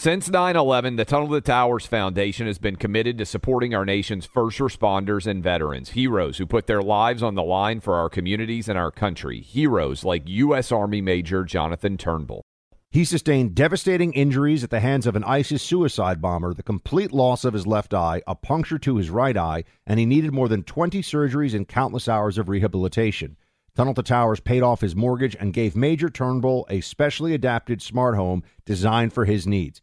Since 9 11, the Tunnel to Towers Foundation has been committed to supporting our nation's first responders and veterans, heroes who put their lives on the line for our communities and our country, heroes like U.S. Army Major Jonathan Turnbull. He sustained devastating injuries at the hands of an ISIS suicide bomber, the complete loss of his left eye, a puncture to his right eye, and he needed more than 20 surgeries and countless hours of rehabilitation. Tunnel to Towers paid off his mortgage and gave Major Turnbull a specially adapted smart home designed for his needs.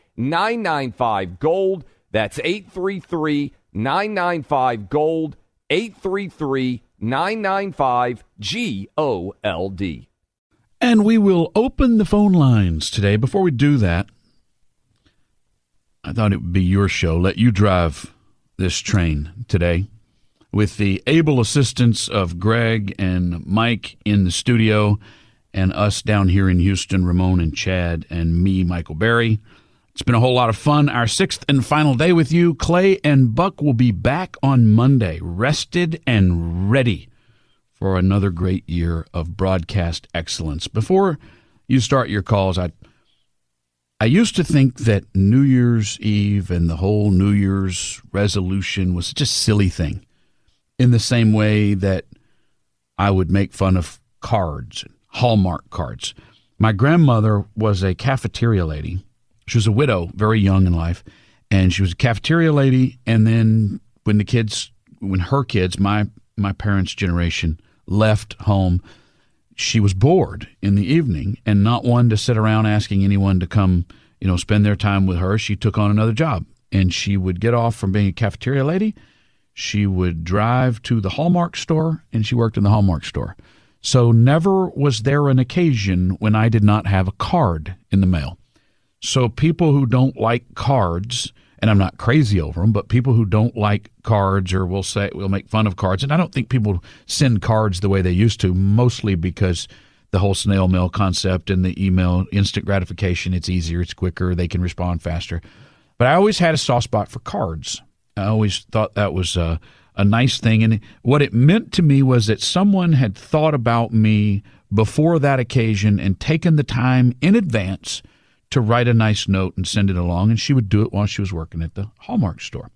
995 Gold. That's 833 995 Gold. 833 995 G O L D. And we will open the phone lines today. Before we do that, I thought it would be your show. Let you drive this train today with the able assistance of Greg and Mike in the studio and us down here in Houston, Ramon and Chad, and me, Michael Berry. It's been a whole lot of fun. Our sixth and final day with you. Clay and Buck will be back on Monday, rested and ready for another great year of broadcast excellence. Before you start your calls, I I used to think that New Year's Eve and the whole New Year's resolution was just a silly thing. In the same way that I would make fun of cards, Hallmark cards. My grandmother was a cafeteria lady she was a widow, very young in life, and she was a cafeteria lady. And then when the kids, when her kids, my my parents' generation left home, she was bored in the evening and not one to sit around asking anyone to come, you know, spend their time with her. She took on another job, and she would get off from being a cafeteria lady. She would drive to the Hallmark store, and she worked in the Hallmark store. So never was there an occasion when I did not have a card in the mail. So people who don't like cards, and I'm not crazy over them, but people who don't like cards or will say will make fun of cards, and I don't think people send cards the way they used to, mostly because the whole snail mail concept and the email instant gratification. It's easier, it's quicker, they can respond faster. But I always had a soft spot for cards. I always thought that was a, a nice thing, and what it meant to me was that someone had thought about me before that occasion and taken the time in advance to write a nice note and send it along, and she would do it while she was working at the Hallmark store.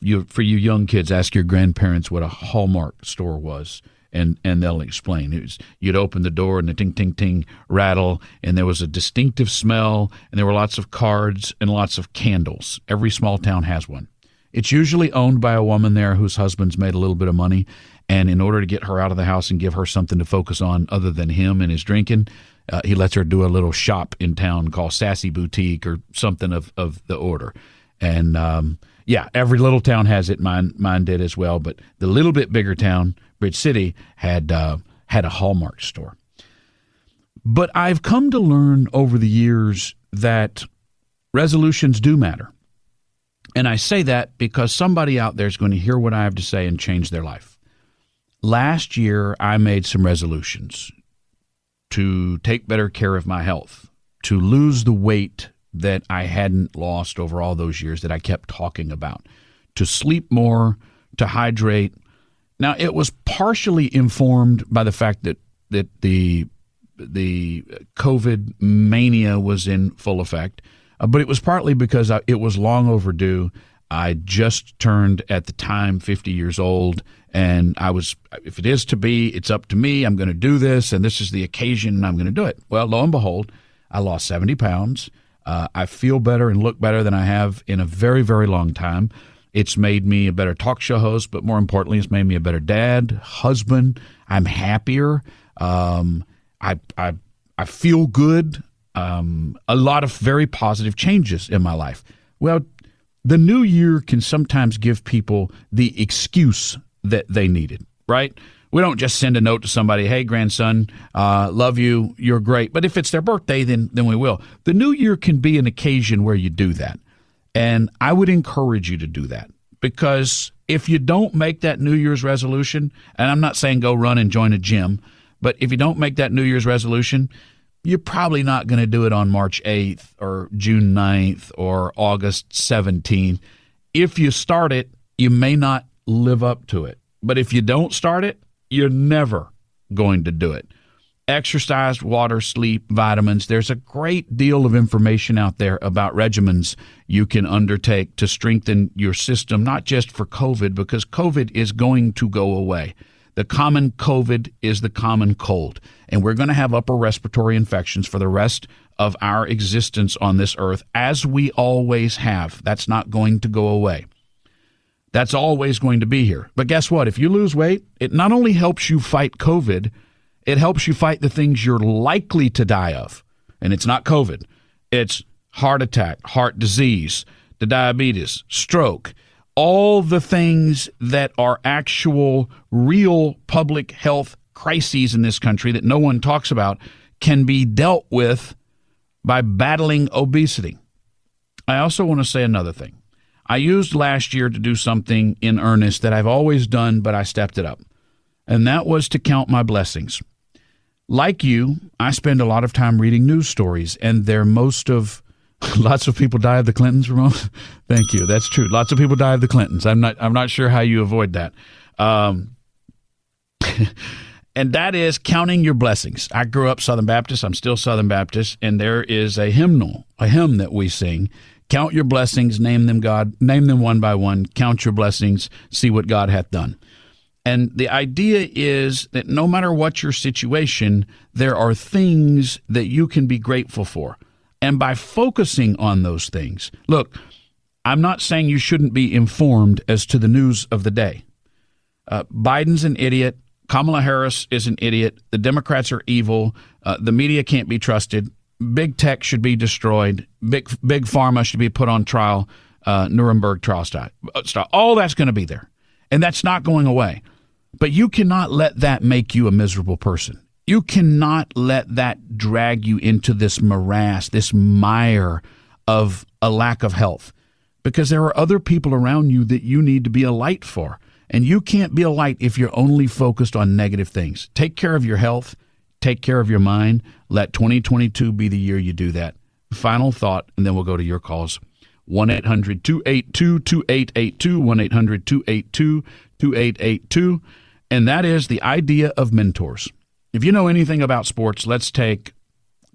You, for you young kids, ask your grandparents what a Hallmark store was, and, and they'll explain. It was, you'd open the door and the ting ting ting rattle, and there was a distinctive smell, and there were lots of cards and lots of candles. Every small town has one. It's usually owned by a woman there whose husband's made a little bit of money, and in order to get her out of the house and give her something to focus on other than him and his drinking, uh, he lets her do a little shop in town called Sassy Boutique or something of, of the order. And um, yeah, every little town has it. Mine mine did as well. But the little bit bigger town, Bridge City, had uh, had a Hallmark store. But I've come to learn over the years that resolutions do matter. And I say that because somebody out there is going to hear what I have to say and change their life. last year I made some resolutions to take better care of my health, to lose the weight that I hadn't lost over all those years that I kept talking about, to sleep more, to hydrate. Now, it was partially informed by the fact that that the the COVID mania was in full effect, uh, but it was partly because it was long overdue. I just turned at the time 50 years old, and I was, if it is to be, it's up to me. I'm going to do this, and this is the occasion, and I'm going to do it. Well, lo and behold, I lost 70 pounds. Uh, I feel better and look better than I have in a very, very long time. It's made me a better talk show host, but more importantly, it's made me a better dad, husband. I'm happier. Um, I, I, I feel good. Um, a lot of very positive changes in my life. Well, the new year can sometimes give people the excuse that they needed, right? We don't just send a note to somebody, "Hey, grandson, uh, love you, you're great." But if it's their birthday, then then we will. The new year can be an occasion where you do that, and I would encourage you to do that because if you don't make that New Year's resolution, and I'm not saying go run and join a gym, but if you don't make that New Year's resolution, you're probably not going to do it on March 8th or June 9th or August 17th. If you start it, you may not live up to it. But if you don't start it, you're never going to do it. Exercise, water, sleep, vitamins. There's a great deal of information out there about regimens you can undertake to strengthen your system, not just for COVID, because COVID is going to go away. The common COVID is the common cold, and we're going to have upper respiratory infections for the rest of our existence on this earth, as we always have. That's not going to go away. That's always going to be here. But guess what? If you lose weight, it not only helps you fight COVID, it helps you fight the things you're likely to die of. And it's not COVID, it's heart attack, heart disease, the diabetes, stroke, all the things that are actual, real public health crises in this country that no one talks about can be dealt with by battling obesity. I also want to say another thing. I used last year to do something in earnest that I've always done, but I stepped it up, and that was to count my blessings. Like you, I spend a lot of time reading news stories, and they're most of Lots of people die of the Clintons, Ramon. Thank you. That's true. Lots of people die of the Clintons. I'm not. I'm not sure how you avoid that. Um, and that is counting your blessings. I grew up Southern Baptist. I'm still Southern Baptist, and there is a hymnal, a hymn that we sing. Count your blessings, name them God, name them one by one. Count your blessings, see what God hath done. And the idea is that no matter what your situation, there are things that you can be grateful for. And by focusing on those things, look, I'm not saying you shouldn't be informed as to the news of the day. Uh, Biden's an idiot. Kamala Harris is an idiot. The Democrats are evil. Uh, the media can't be trusted. Big tech should be destroyed. Big big pharma should be put on trial. Uh, Nuremberg trial style. All that's going to be there, and that's not going away. But you cannot let that make you a miserable person. You cannot let that drag you into this morass, this mire of a lack of health, because there are other people around you that you need to be a light for. And you can't be a light if you're only focused on negative things. Take care of your health, take care of your mind. Let 2022 be the year you do that. Final thought, and then we'll go to your calls. 1 800 282 2882, 1 800 282 2882. And that is the idea of mentors. If you know anything about sports, let's take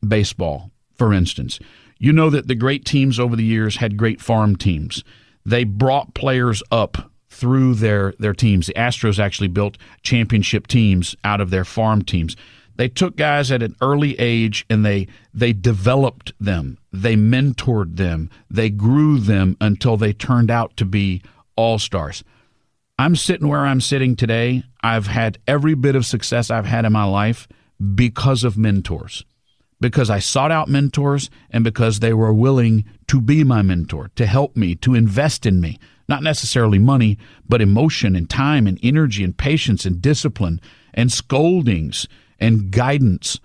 baseball, for instance. You know that the great teams over the years had great farm teams. They brought players up through their, their teams. The Astros actually built championship teams out of their farm teams. They took guys at an early age and they they developed them. They mentored them. They grew them until they turned out to be all-stars. I'm sitting where I'm sitting today. I've had every bit of success I've had in my life because of mentors. Because I sought out mentors and because they were willing to be my mentor, to help me, to invest in me. Not necessarily money, but emotion and time and energy and patience and discipline and scoldings and guidance.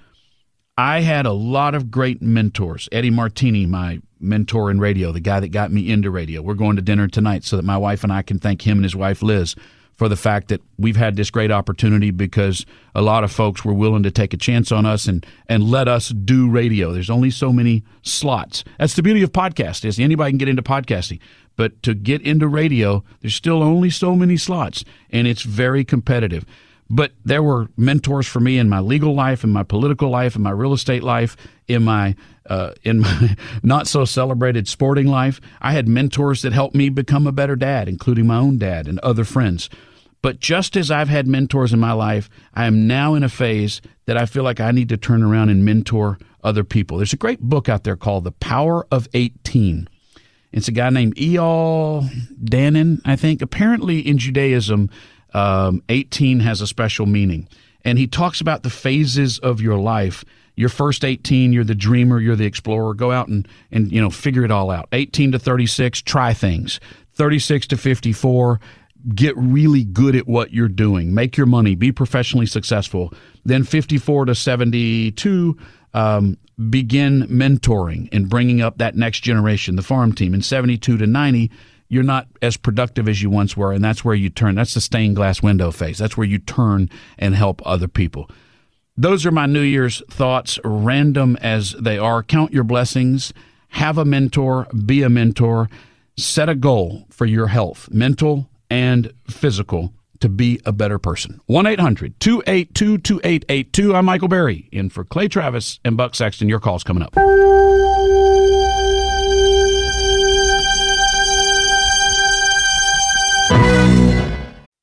I had a lot of great mentors. Eddie Martini, my mentor in radio, the guy that got me into radio. We're going to dinner tonight so that my wife and I can thank him and his wife Liz for the fact that we've had this great opportunity because a lot of folks were willing to take a chance on us and, and let us do radio. There's only so many slots. That's the beauty of podcast is anybody can get into podcasting. But to get into radio, there's still only so many slots and it's very competitive. But there were mentors for me in my legal life, in my political life, in my real estate life, in my uh, in my not so celebrated sporting life. I had mentors that helped me become a better dad, including my own dad and other friends. But just as I've had mentors in my life, I am now in a phase that I feel like I need to turn around and mentor other people. There's a great book out there called The Power of 18. It's a guy named Eyal Danan, I think. Apparently, in Judaism, um, 18 has a special meaning. And he talks about the phases of your life. Your first 18, you're the dreamer, you're the explorer. Go out and, and you know, figure it all out. 18 to 36, try things. 36 to 54, get really good at what you're doing. Make your money, be professionally successful. Then 54 to 72, um, begin mentoring and bringing up that next generation, the farm team. And 72 to 90, you're not as productive as you once were. And that's where you turn. That's the stained glass window phase. That's where you turn and help other people. Those are my New Year's thoughts, random as they are. Count your blessings. Have a mentor. Be a mentor. Set a goal for your health, mental and physical, to be a better person. 1 800 282 2882. I'm Michael Berry in for Clay Travis and Buck Sexton. Your call's coming up.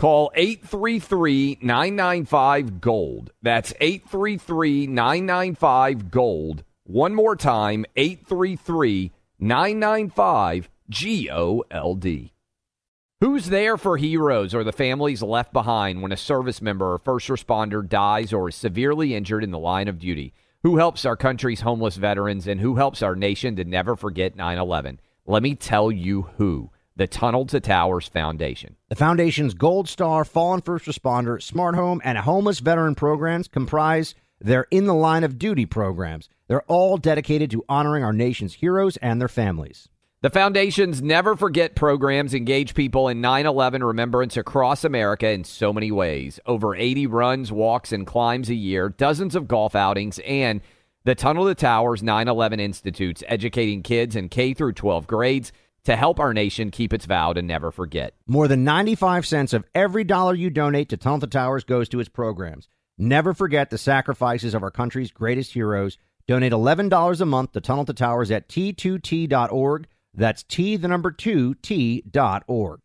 Call 833 995 Gold. That's 833 995 Gold. One more time 833 995 G O L D. Who's there for heroes or the families left behind when a service member or first responder dies or is severely injured in the line of duty? Who helps our country's homeless veterans and who helps our nation to never forget 9 11? Let me tell you who the Tunnel to Towers Foundation. The Foundation's Gold Star, Fallen First Responder, Smart Home, and Homeless Veteran programs comprise their In the Line of Duty programs. They're all dedicated to honoring our nation's heroes and their families. The Foundation's Never Forget programs engage people in 9 11 remembrance across America in so many ways. Over 80 runs, walks, and climbs a year, dozens of golf outings, and the Tunnel to Towers 9 11 Institutes, educating kids in K through 12 grades to help our nation keep its vow to never forget. More than 95 cents of every dollar you donate to Tunnel to Towers goes to its programs. Never forget the sacrifices of our country's greatest heroes. Donate $11 a month to Tunnel to Towers at t2t.org. That's T, the number two, T.org.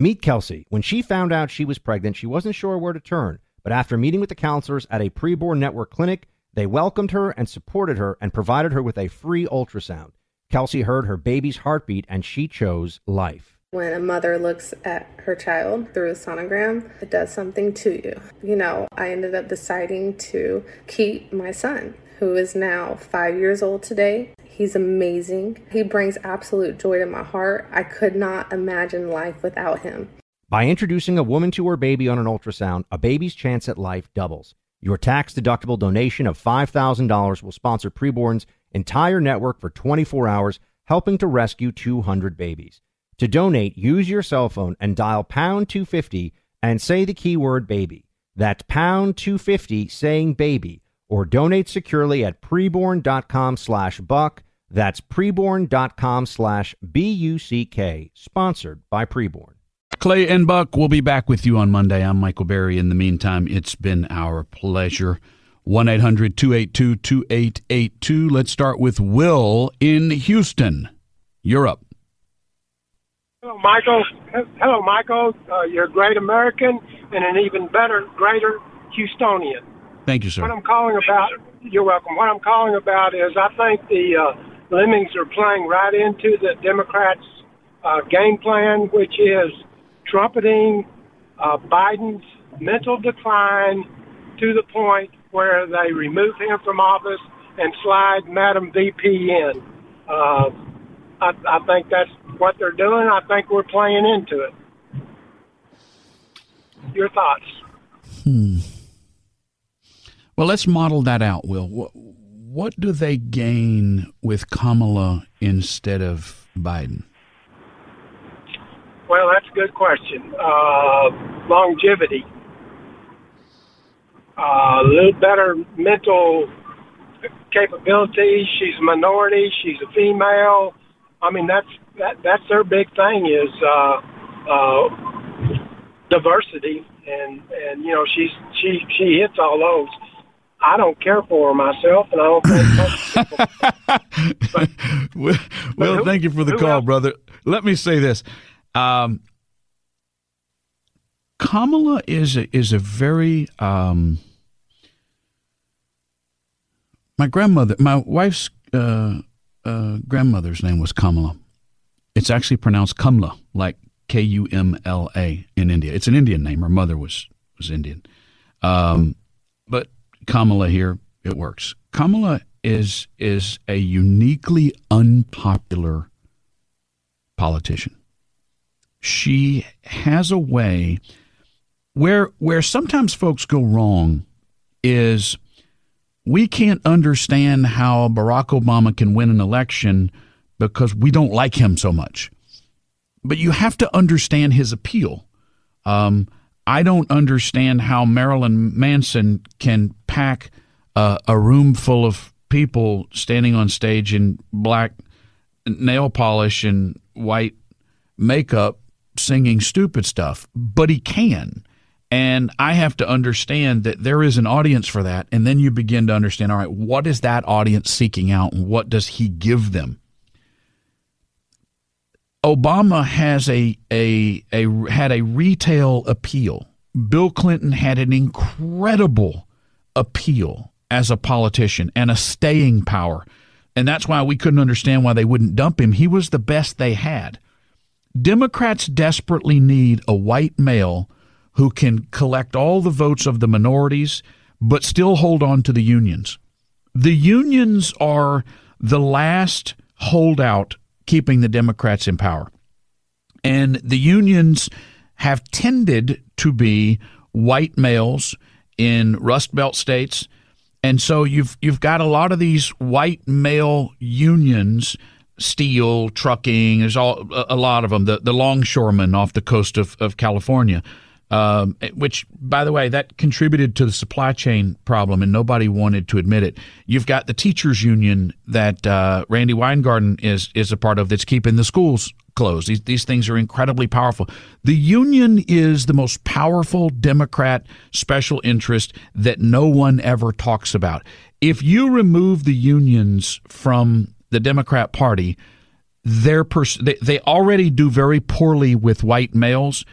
Meet Kelsey. When she found out she was pregnant, she wasn't sure where to turn. But after meeting with the counselors at a preborn network clinic, they welcomed her and supported her and provided her with a free ultrasound. Kelsey heard her baby's heartbeat and she chose life. When a mother looks at her child through a sonogram, it does something to you. You know, I ended up deciding to keep my son, who is now five years old today. He's amazing. He brings absolute joy to my heart. I could not imagine life without him. By introducing a woman to her baby on an ultrasound, a baby's chance at life doubles. Your tax deductible donation of $5,000 will sponsor preborn's entire network for 24 hours, helping to rescue 200 babies. To donate, use your cell phone and dial pound 250 and say the keyword baby. That's pound 250 saying baby or donate securely at preborn.com slash buck. That's preborn.com slash B-U-C-K, sponsored by Preborn. Clay and Buck will be back with you on Monday. I'm Michael Berry. In the meantime, it's been our pleasure. 1 800 282 2882. Let's start with Will in Houston. You're up. Hello, Michael. Hello, Michael. Uh, you're a great American and an even better, greater Houstonian. Thank you, sir. What I'm calling about, you're welcome. What I'm calling about is I think the uh, Lemmings are playing right into the Democrats' uh, game plan, which is trumpeting uh, Biden's mental decline to the point where they remove him from office and slide Madam VP in. Uh, I, I think that's what they're doing. I think we're playing into it. Your thoughts? Hmm. Well, let's model that out, Will. What, what do they gain with Kamala instead of Biden? Well, that's a good question. Uh, longevity, a little better mental capabilities. She's a minority. She's a female. I mean, that's that. That's their big thing is uh, uh, diversity, and and you know she's she she hits all those. I don't care for her myself, and I don't think. but, well, well who, thank you for the call, else? brother. Let me say this: um, Kamala is a, is a very um, my grandmother, my wife's uh, uh, grandmother's name was Kamala. It's actually pronounced Kamla, like K U M L A in India. It's an Indian name. Her mother was was Indian, um, but Kamala here it works. Kamala is is a uniquely unpopular politician. She has a way where where sometimes folks go wrong is we can't understand how Barack Obama can win an election because we don't like him so much. But you have to understand his appeal. Um, I don't understand how Marilyn Manson can pack uh, a room full of people standing on stage in black nail polish and white makeup singing stupid stuff, but he can. And I have to understand that there is an audience for that. And then you begin to understand all right, what is that audience seeking out and what does he give them? Obama has a, a, a had a retail appeal. Bill Clinton had an incredible appeal as a politician and a staying power. And that's why we couldn't understand why they wouldn't dump him. He was the best they had. Democrats desperately need a white male who can collect all the votes of the minorities but still hold on to the unions. The unions are the last holdout keeping the Democrats in power. And the unions have tended to be white males in Rust Belt states. And so you've you've got a lot of these white male unions, steel, trucking, there's all a lot of them, the, the longshoremen off the coast of, of California um, which, by the way, that contributed to the supply chain problem, and nobody wanted to admit it. You've got the teachers' union that uh, Randi Weingarten is is a part of that's keeping the schools closed. These these things are incredibly powerful. The union is the most powerful Democrat special interest that no one ever talks about. If you remove the unions from the Democrat Party, their pers- they, they already do very poorly with white males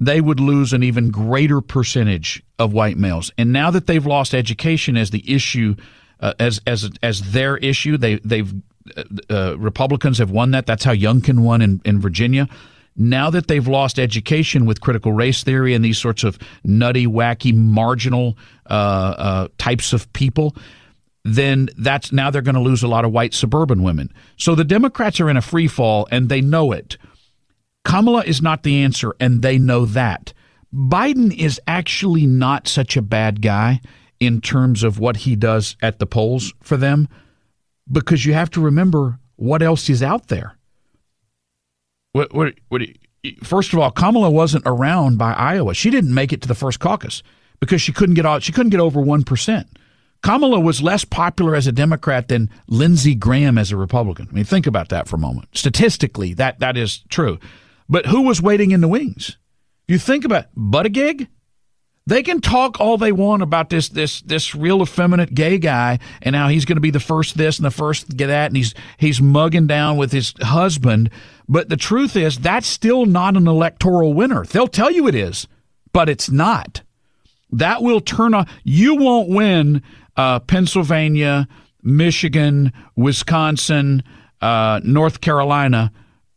they would lose an even greater percentage of white males. And now that they've lost education as the issue, uh, as as as their issue, they they've uh, uh, Republicans have won that. That's how Youngkin won in, in Virginia. Now that they've lost education with critical race theory and these sorts of nutty, wacky, marginal uh, uh, types of people, then that's now they're going to lose a lot of white suburban women. So the Democrats are in a free fall, and they know it. Kamala is not the answer, and they know that. Biden is actually not such a bad guy in terms of what he does at the polls for them because you have to remember what else is out there. What, what, what, first of all, Kamala wasn't around by Iowa. She didn't make it to the first caucus because she couldn't get out, she couldn't get over 1%. Kamala was less popular as a Democrat than Lindsey Graham as a Republican. I mean, think about that for a moment. Statistically, that, that is true. But who was waiting in the wings? You think about Buttigieg. They can talk all they want about this this this real effeminate gay guy and how he's going to be the first this and the first that and he's he's mugging down with his husband. But the truth is that's still not an electoral winner. They'll tell you it is, but it's not. That will turn on. You won't win uh, Pennsylvania, Michigan, Wisconsin, uh, North Carolina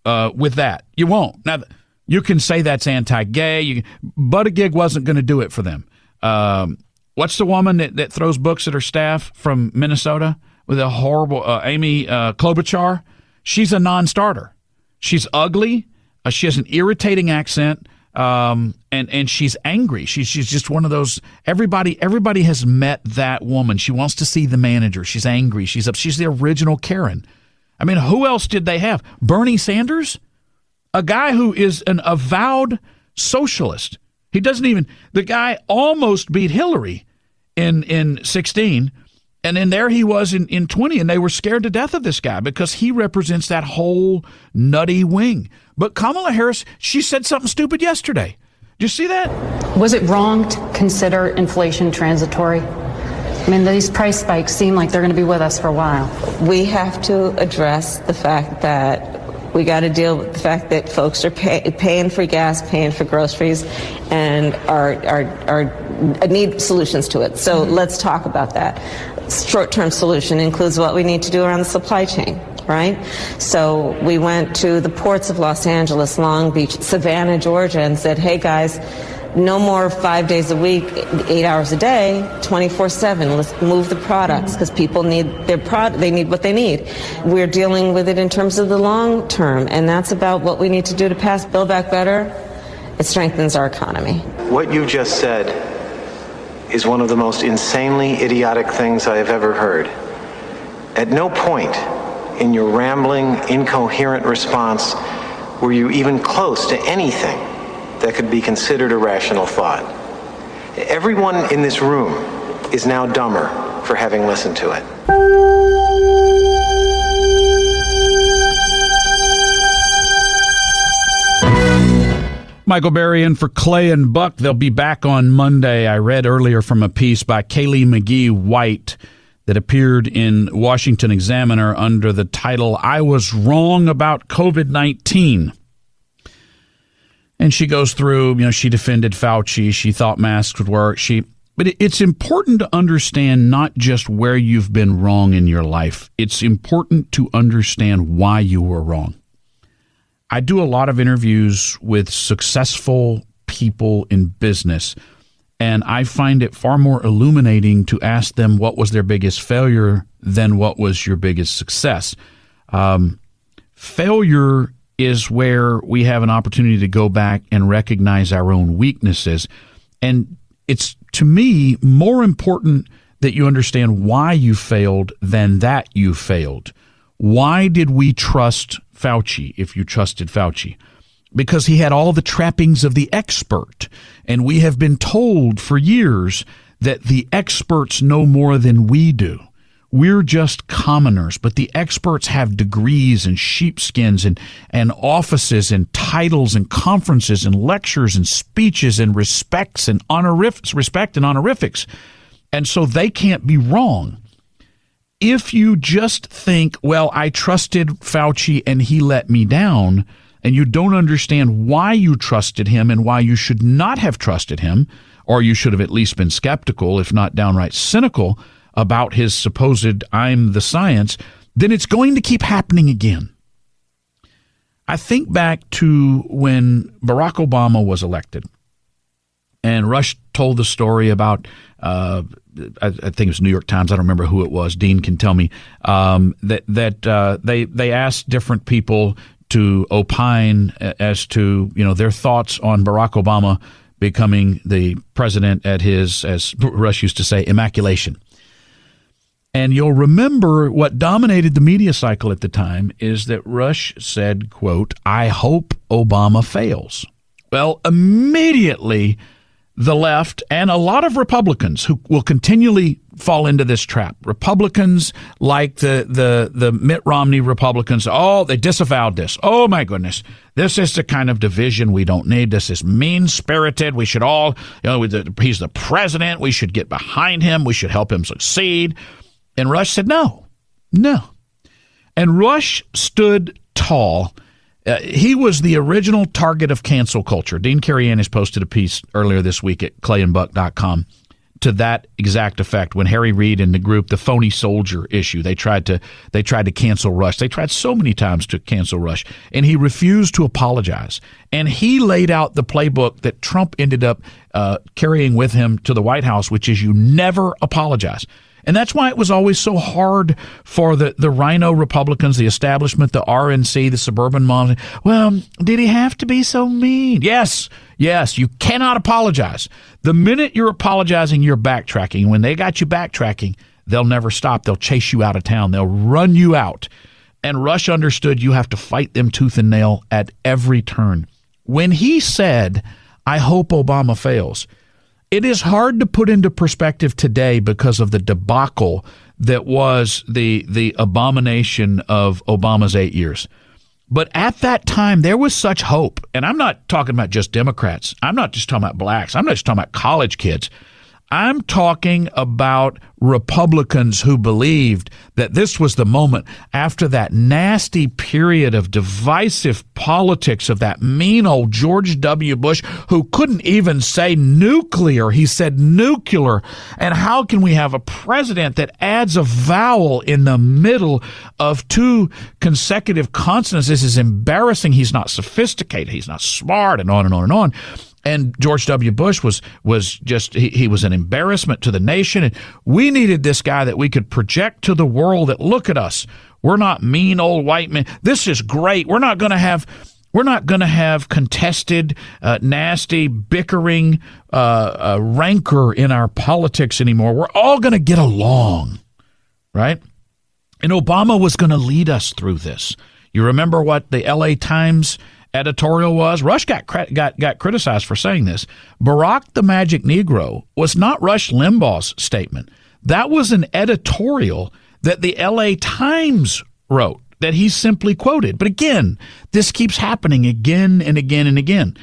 uh, with that. You won't. Now you can say that's anti-gay. You, gig wasn't going to do it for them. Um, what's the woman that, that throws books at her staff from Minnesota with a horrible uh, Amy uh, Klobuchar? She's a non-starter. She's ugly. Uh, she has an irritating accent. Um, and and she's angry. She's she's just one of those. Everybody everybody has met that woman. She wants to see the manager. She's angry. She's up. She's the original Karen. I mean, who else did they have? Bernie Sanders a guy who is an avowed socialist. He doesn't even the guy almost beat Hillary in in 16 and then there he was in, in 20 and they were scared to death of this guy because he represents that whole nutty wing. But Kamala Harris, she said something stupid yesterday. Did you see that? Was it wrong to consider inflation transitory? I mean, these price spikes seem like they're going to be with us for a while. We have to address the fact that we got to deal with the fact that folks are pay, paying for gas, paying for groceries, and are, are, are need solutions to it. So mm-hmm. let's talk about that. Short-term solution includes what we need to do around the supply chain right? So we went to the ports of Los Angeles, Long Beach, Savannah, Georgia, and said, hey guys, no more five days a week, eight hours a day, 24 7. Let's move the products because people need their product, they need what they need. We're dealing with it in terms of the long term, and that's about what we need to do to pass Build Back Better. It strengthens our economy. What you just said is one of the most insanely idiotic things I have ever heard. At no point in your rambling, incoherent response were you even close to anything that could be considered a rational thought. Everyone in this room is now dumber for having listened to it. Michael Berry in for Clay and Buck. They'll be back on Monday. I read earlier from a piece by Kaylee McGhee White that appeared in Washington Examiner under the title I Was Wrong About COVID 19. And she goes through, you know, she defended Fauci. She thought masks would work. She, but it's important to understand not just where you've been wrong in your life. It's important to understand why you were wrong. I do a lot of interviews with successful people in business, and I find it far more illuminating to ask them what was their biggest failure than what was your biggest success. Um, failure is where we have an opportunity to go back and recognize our own weaknesses. And it's to me more important that you understand why you failed than that you failed. Why did we trust Fauci if you trusted Fauci? Because he had all the trappings of the expert. And we have been told for years that the experts know more than we do. We're just commoners, but the experts have degrees and sheepskins and, and offices and titles and conferences and lectures and speeches and respects and honorifics, respect and honorifics. And so they can't be wrong. If you just think, well, I trusted Fauci and he let me down, and you don't understand why you trusted him and why you should not have trusted him, or you should have at least been skeptical, if not downright cynical, about his supposed I'm the science, then it's going to keep happening again. I think back to when Barack Obama was elected, and Rush told the story about. Uh, I, I, think it was New York Times. I don't remember who it was. Dean can tell me um, that that uh, they they asked different people to opine as to you know their thoughts on Barack Obama becoming the president at his, as Rush used to say, immaculation. And you'll remember what dominated the media cycle at the time is that Rush said, quote, I hope Obama fails. Well, immediately the left and a lot of Republicans who will continually fall into this trap. Republicans, like the the the Mitt Romney Republicans, oh, they disavowed this. Oh my goodness, this is the kind of division we don't need. This is mean spirited. We should all, you know, he's the president. We should get behind him. We should help him succeed. And Rush said no, no. And Rush stood tall. Uh, he was the original target of cancel culture. Dean has posted a piece earlier this week at clayandbuck.com to that exact effect when Harry Reid and the group, the phony soldier issue, they tried to they tried to cancel Rush. They tried so many times to cancel Rush, and he refused to apologize. And he laid out the playbook that Trump ended up uh, carrying with him to the White House, which is you never apologize. And that's why it was always so hard for the, the RINO Republicans, the establishment, the RNC, the suburban moms. Well, did he have to be so mean? Yes, yes, you cannot apologize. The minute you're apologizing, you're backtracking. When they got you backtracking, they'll never stop. They'll chase you out of town, they'll run you out. And Rush understood you have to fight them tooth and nail at every turn. When he said, I hope Obama fails, it is hard to put into perspective today because of the debacle that was the the abomination of Obama's 8 years. But at that time, there was such hope. And I'm not talking about just Democrats. I'm not just talking about blacks. I'm not just talking about college kids. I'm talking about Republicans who believed that this was the moment after that nasty period of divisive politics of that mean old George W. Bush who couldn't even say nuclear. He said nuclear. And how can we have a president that adds a vowel in the middle of two consecutive consonants? This is embarrassing. He's not sophisticated. He's not smart and on and on and on and George W. Bush was was just he, he, was an embarrassment to the nation and we needed this guy that we could project to the world that look at us we're not mean old white men this is great we're not going to have we're not going to have contested, uh, nasty, bickering uh, uh, rancor in our politics anymore. We're all going to get along, right? And Obama was going to lead us through this. You remember what the LA Times editorial was. Rush got got got criticized for saying this. Barack the Magic Negro was not Rush Limbaugh's statement. That was an editorial that the LA Times wrote that he simply quoted. But again, this keeps happening again and again and again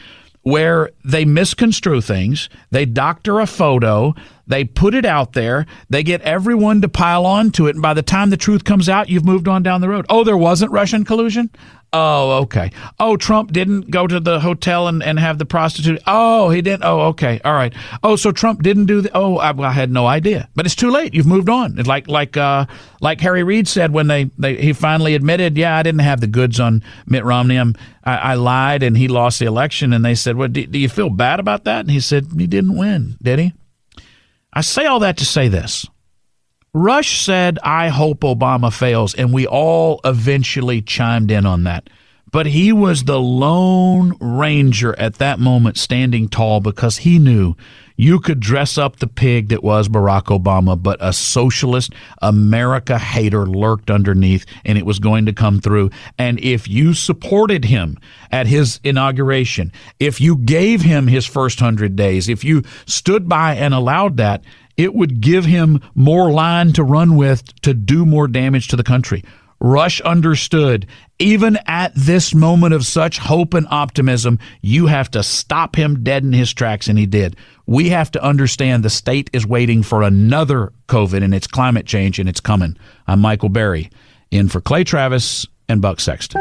where they misconstrue things, they doctor a photo, they put it out there, they get everyone to pile on to it, and by the time the truth comes out, you've moved on down the road. Oh, there wasn't Russian collusion? Oh, okay. Oh, Trump didn't go to the hotel and, and have the prostitute. Oh, he didn't. Oh, okay. All right. Oh, so Trump didn't do the. Oh, I, I had no idea. But it's too late. You've moved on. It's like like uh, like Harry Reid said when they, they he finally admitted, yeah, I didn't have the goods on Mitt Romney. I'm, I, I lied and he lost the election. And they said, well, do, do you feel bad about that? And he said, he didn't win, did he? I say all that to say this. Rush said, I hope Obama fails, and we all eventually chimed in on that. But he was the lone ranger at that moment standing tall because he knew you could dress up the pig that was Barack Obama, but a socialist America hater lurked underneath and it was going to come through. And if you supported him at his inauguration, if you gave him his first hundred days, if you stood by and allowed that, it would give him more line to run with to do more damage to the country. Rush understood, even at this moment of such hope and optimism, you have to stop him dead in his tracks, and he did. We have to understand the state is waiting for another COVID, and it's climate change, and it's coming. I'm Michael Berry, in for Clay Travis and Buck Sexton.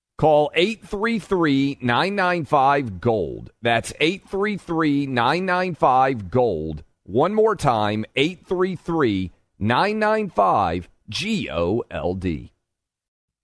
Call 833 995 Gold. That's 833 995 Gold. One more time 833 995 G O L D.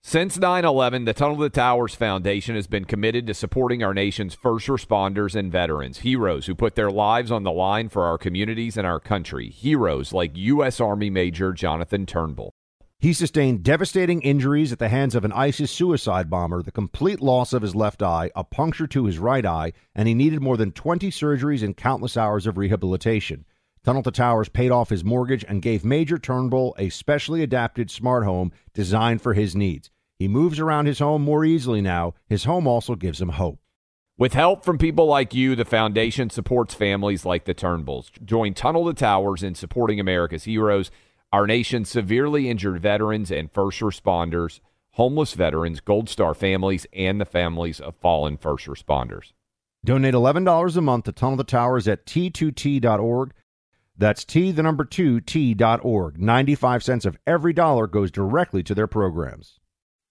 Since 9 11, the Tunnel to the Towers Foundation has been committed to supporting our nation's first responders and veterans, heroes who put their lives on the line for our communities and our country, heroes like U.S. Army Major Jonathan Turnbull. He sustained devastating injuries at the hands of an ISIS suicide bomber, the complete loss of his left eye, a puncture to his right eye, and he needed more than 20 surgeries and countless hours of rehabilitation. Tunnel to Towers paid off his mortgage and gave Major Turnbull a specially adapted smart home designed for his needs. He moves around his home more easily now. His home also gives him hope. With help from people like you, the foundation supports families like the Turnbulls. Join Tunnel to Towers in supporting America's heroes, our nation's severely injured veterans and first responders, homeless veterans, Gold Star families, and the families of fallen first responders. Donate $11 a month to Tunnel to Towers at t2t.org. That's T, the number two, T.org. 95 cents of every dollar goes directly to their programs.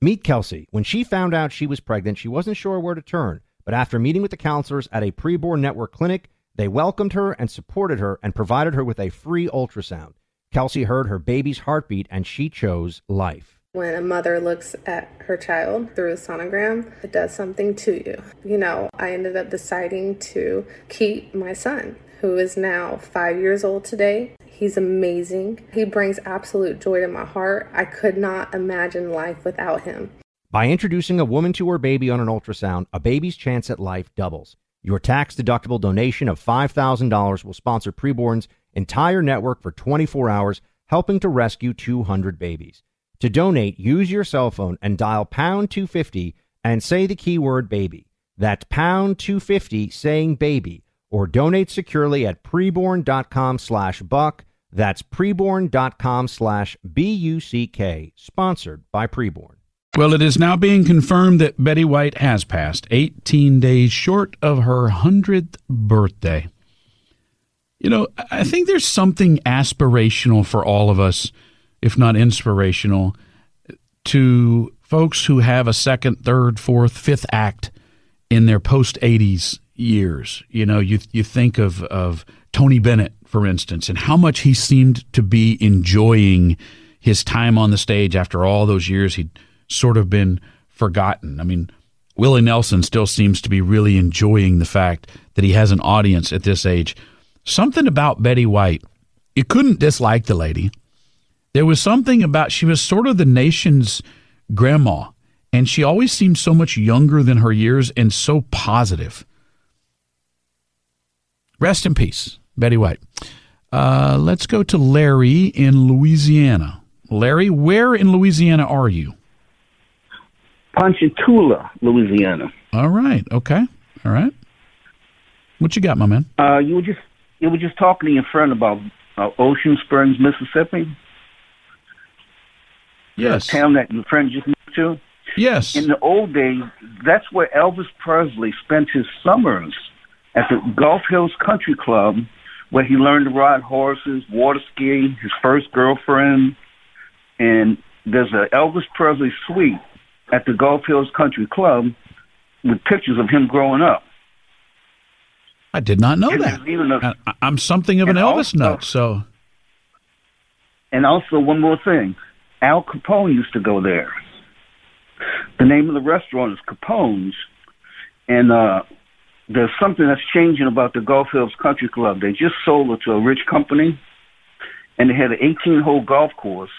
Meet Kelsey. When she found out she was pregnant, she wasn't sure where to turn. But after meeting with the counselors at a preborn network clinic, they welcomed her and supported her and provided her with a free ultrasound. Kelsey heard her baby's heartbeat and she chose life. When a mother looks at her child through a sonogram, it does something to you. You know, I ended up deciding to keep my son, who is now five years old today. He's amazing. He brings absolute joy to my heart. I could not imagine life without him. By introducing a woman to her baby on an ultrasound, a baby's chance at life doubles. Your tax deductible donation of $5,000 will sponsor Preborn's entire network for 24 hours, helping to rescue 200 babies. To donate, use your cell phone and dial pound 250 and say the keyword baby. That's pound 250 saying baby or donate securely at preborn.com slash buck. That's preborn.com slash B-U-C-K, sponsored by Preborn. Well, it is now being confirmed that Betty White has passed 18 days short of her 100th birthday. You know, I think there's something aspirational for all of us, if not inspirational, to folks who have a second, third, fourth, fifth act in their post 80s years. You know, you you think of of Tony Bennett, for instance, and how much he seemed to be enjoying his time on the stage after all those years. He'd sort of been forgotten. I mean, Willie Nelson still seems to be really enjoying the fact that he has an audience at this age. Something about Betty White, you couldn't dislike the lady. There was something about she was sort of the nation's grandma, and she always seemed so much younger than her years and so positive. Rest in peace, Betty White. Uh, let's go to Larry in Louisiana. Larry, where in Louisiana are you? Ponchatoula, Louisiana. All right. Okay. All right. What you got, my man? Uh, you were just you were just talking to your friend about uh, Ocean Springs, Mississippi. Yes. Town that your friend just moved to. Yes. In the old days, that's where Elvis Presley spent his summers at the Gulf Hills Country Club, where he learned to ride horses, water ski, his first girlfriend, and there's a Elvis Presley suite at the Gulf Hills Country Club with pictures of him growing up. I did not know And that. even a- I, I'm something of an Elvis also- nut, so And also one more thing, Al Capone used to go there. The name of the restaurant is Capone's, and uh, there's something that's changing about the Gulf Hills Country Club. They just sold it to a rich company, and they had an 18-hole golf course.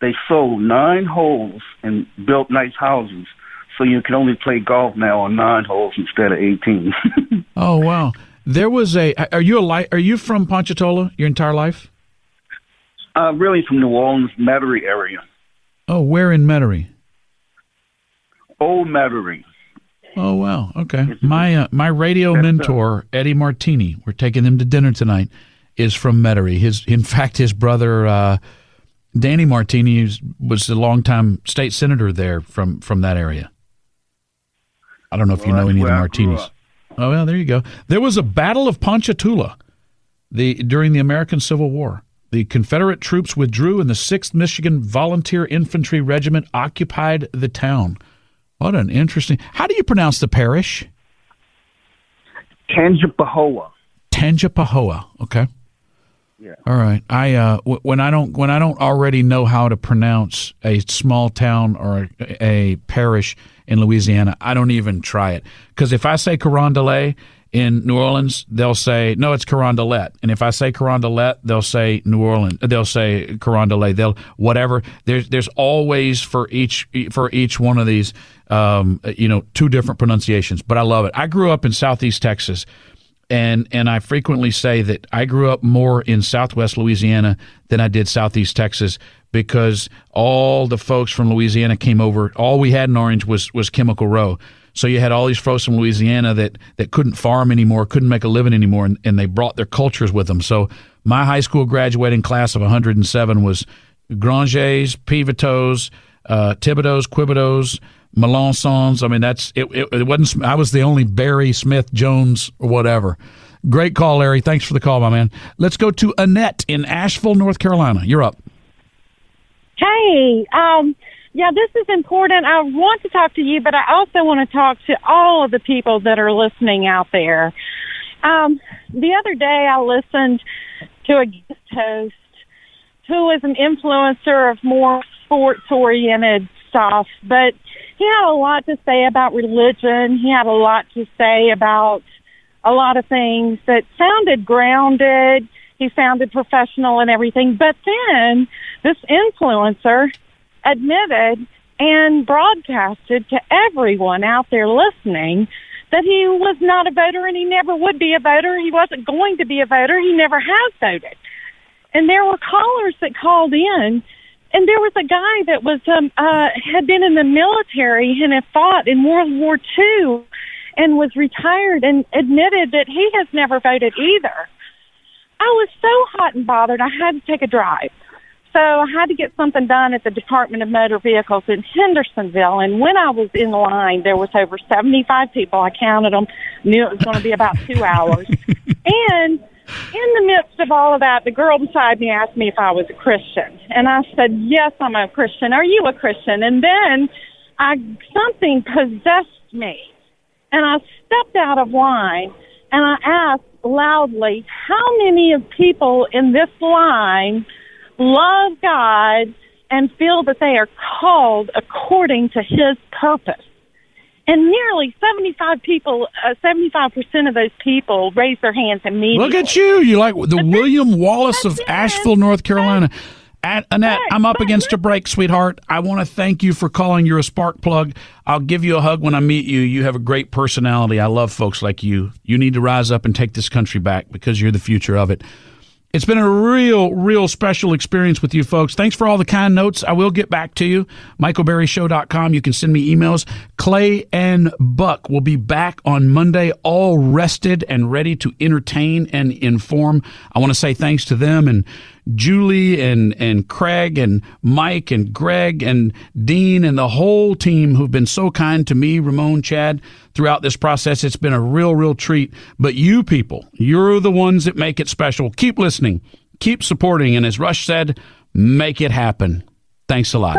They sold nine holes and built nice houses, so you can only play golf now on nine holes instead of 18. Oh wow. There was a are you a li- are you from Ponchatoula your entire life? uh, really from New Orleans, Metairie area. Oh, where in Metairie? Old Metairie. Oh wow. Okay. My uh, my radio mentor Eddie Martini, we're taking him to dinner tonight, is from Metairie. His in fact his brother uh, Danny Martini was a longtime state senator there from from that area. I don't know if you know any of the Martinis. Oh well, there you go. There was a Battle of Ponchatoula, the during the American Civil War. The Confederate troops withdrew, and the Sixth Michigan Volunteer Infantry Regiment occupied the town. What an interesting. How do you pronounce the parish? Tangipahoa. Tangipahoa. Okay. Yeah. All right. I uh, w- when I don't when I don't already know how to pronounce a small town or a, a parish in Louisiana, I don't even try it. Because if I say Carondelet in New Orleans, they'll say no, it's Carondelet, and if I say Carondelet, they'll say New Orleans. They'll say Carondelet. They'll whatever. There's there's always for each for each one of these, um, you know, two different pronunciations. But I love it. I grew up in Southeast Texas and and I frequently say that I grew up more in Southwest Louisiana than I did Southeast Texas because all the folks from Louisiana came over. All we had in Orange was was Chemical Row. So you had all these folks from Louisiana that that couldn't farm anymore, couldn't make a living anymore, and, and they brought their cultures with them. So my high school graduating class of 107 was Grangers, Pivotos, uh, Thibodeaux, Quibodeaux, Melançons. I mean, that's it, it. It wasn't. I was the only Berry Smith Jones or whatever. Great call, Larry. Thanks for the call, my man. Let's go to Annette in Asheville, North Carolina. You're up. Hey, um, yeah, this is important. I want to talk to you, but I also want to talk to all of the people that are listening out there. Um, the other day I listened to a guest host who is an influencer of more sports oriented stuff, but he had a lot to say about religion. He had a lot to say about a lot of things that sounded grounded. He sounded professional and everything. But then this influencer admitted and broadcasted to everyone out there listening that he was not a voter and he never would be a voter. He wasn't going to be a voter. He never has voted. And there were callers that called in and there was a guy that was um uh had been in the military and had fought in World War II and was retired and admitted that he has never voted either. I was so hot and bothered I had to take a drive. So I had to get something done at the Department of Motor Vehicles in Hendersonville. And when I was in line, there was over 75 people. I counted them, knew it was going to be about two hours. and in the midst of all of that, the girl beside me asked me if I was a Christian. And I said, yes, I'm a Christian. Are you a Christian? And then I, something possessed me. And I stepped out of line and I asked loudly, how many of people in this line love God and feel that they are called according to his purpose? And nearly 75 people, uh, 75% of those people raised their hands immediately. Look at you. You're like the William Wallace of Asheville, North Carolina. At, Annette, I'm up against a break, sweetheart. I want to thank you for calling. You're a spark plug. I'll give you a hug when I meet you. You have a great personality. I love folks like you. You need to rise up and take this country back because you're the future of it. It's been a real, real special experience with you folks. Thanks for all the kind notes. I will get back to you. MichaelBerryShow.com. You can send me emails. Clay and Buck will be back on Monday, all rested and ready to entertain and inform. I want to say thanks to them and Julie and, and Craig and Mike and Greg and Dean and the whole team who've been so kind to me, Ramon, Chad, throughout this process. It's been a real, real treat. But you people, you're the ones that make it special. Keep listening, keep supporting, and as Rush said, make it happen. Thanks a lot.